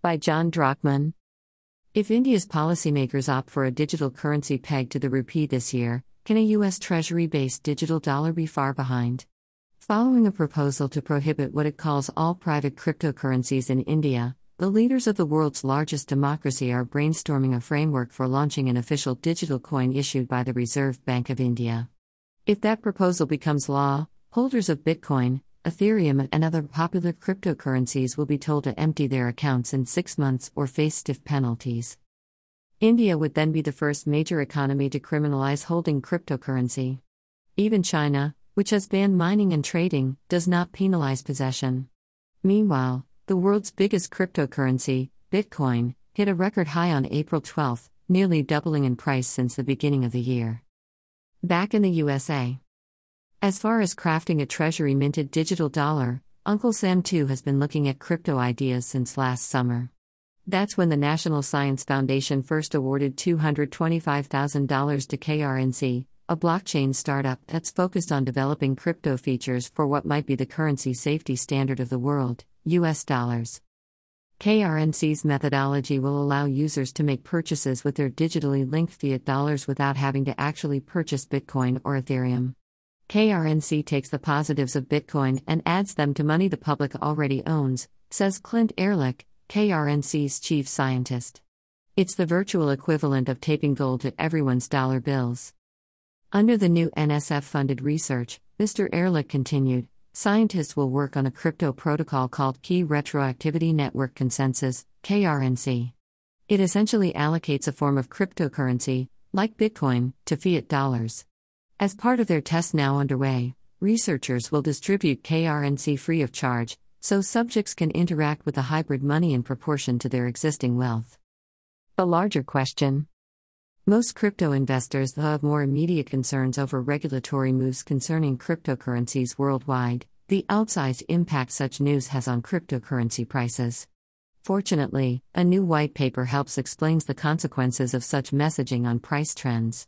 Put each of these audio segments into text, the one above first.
By John Drachman. If India's policymakers opt for a digital currency pegged to the rupee this year, can a U.S. Treasury based digital dollar be far behind? Following a proposal to prohibit what it calls all private cryptocurrencies in India, the leaders of the world's largest democracy are brainstorming a framework for launching an official digital coin issued by the Reserve Bank of India. If that proposal becomes law, holders of Bitcoin, Ethereum, and other popular cryptocurrencies will be told to empty their accounts in six months or face stiff penalties. India would then be the first major economy to criminalize holding cryptocurrency. Even China, which has banned mining and trading, does not penalize possession. Meanwhile, the world's biggest cryptocurrency, Bitcoin, hit a record high on April 12, nearly doubling in price since the beginning of the year. Back in the USA. As far as crafting a treasury minted digital dollar, Uncle Sam too has been looking at crypto ideas since last summer. That's when the National Science Foundation first awarded $225,000 to KRNC, a blockchain startup that's focused on developing crypto features for what might be the currency safety standard of the world, US dollars. KRNC's methodology will allow users to make purchases with their digitally linked fiat dollars without having to actually purchase Bitcoin or Ethereum. KRNC takes the positives of Bitcoin and adds them to money the public already owns, says Clint Ehrlich, KRNC's chief scientist. It's the virtual equivalent of taping gold to everyone's dollar bills. Under the new NSF funded research, Mr. Ehrlich continued, scientists will work on a crypto protocol called Key Retroactivity Network Consensus, KRNC. It essentially allocates a form of cryptocurrency, like Bitcoin, to fiat dollars. As part of their test now underway, researchers will distribute KRNC free of charge, so subjects can interact with the hybrid money in proportion to their existing wealth. The larger question Most crypto investors have more immediate concerns over regulatory moves concerning cryptocurrencies worldwide, the outsized impact such news has on cryptocurrency prices. Fortunately, a new white paper helps explains the consequences of such messaging on price trends.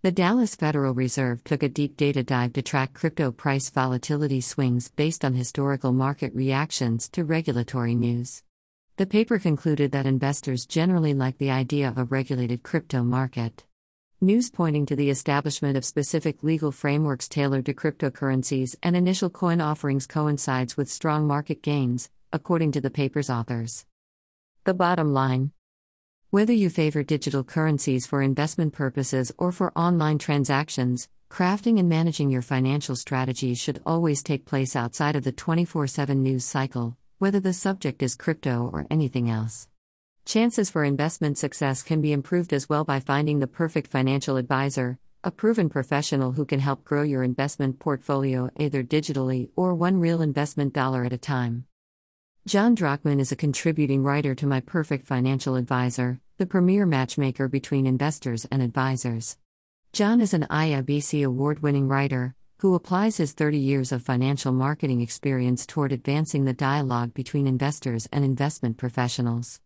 The Dallas Federal Reserve took a deep data dive to track crypto price volatility swings based on historical market reactions to regulatory news. The paper concluded that investors generally like the idea of a regulated crypto market. News pointing to the establishment of specific legal frameworks tailored to cryptocurrencies and initial coin offerings coincides with strong market gains, according to the paper's authors. The bottom line whether you favor digital currencies for investment purposes or for online transactions, crafting and managing your financial strategies should always take place outside of the 24 7 news cycle, whether the subject is crypto or anything else. Chances for investment success can be improved as well by finding the perfect financial advisor, a proven professional who can help grow your investment portfolio either digitally or one real investment dollar at a time. John Drachman is a contributing writer to My Perfect Financial Advisor, the premier matchmaker between investors and advisors. John is an IIBC award winning writer who applies his 30 years of financial marketing experience toward advancing the dialogue between investors and investment professionals.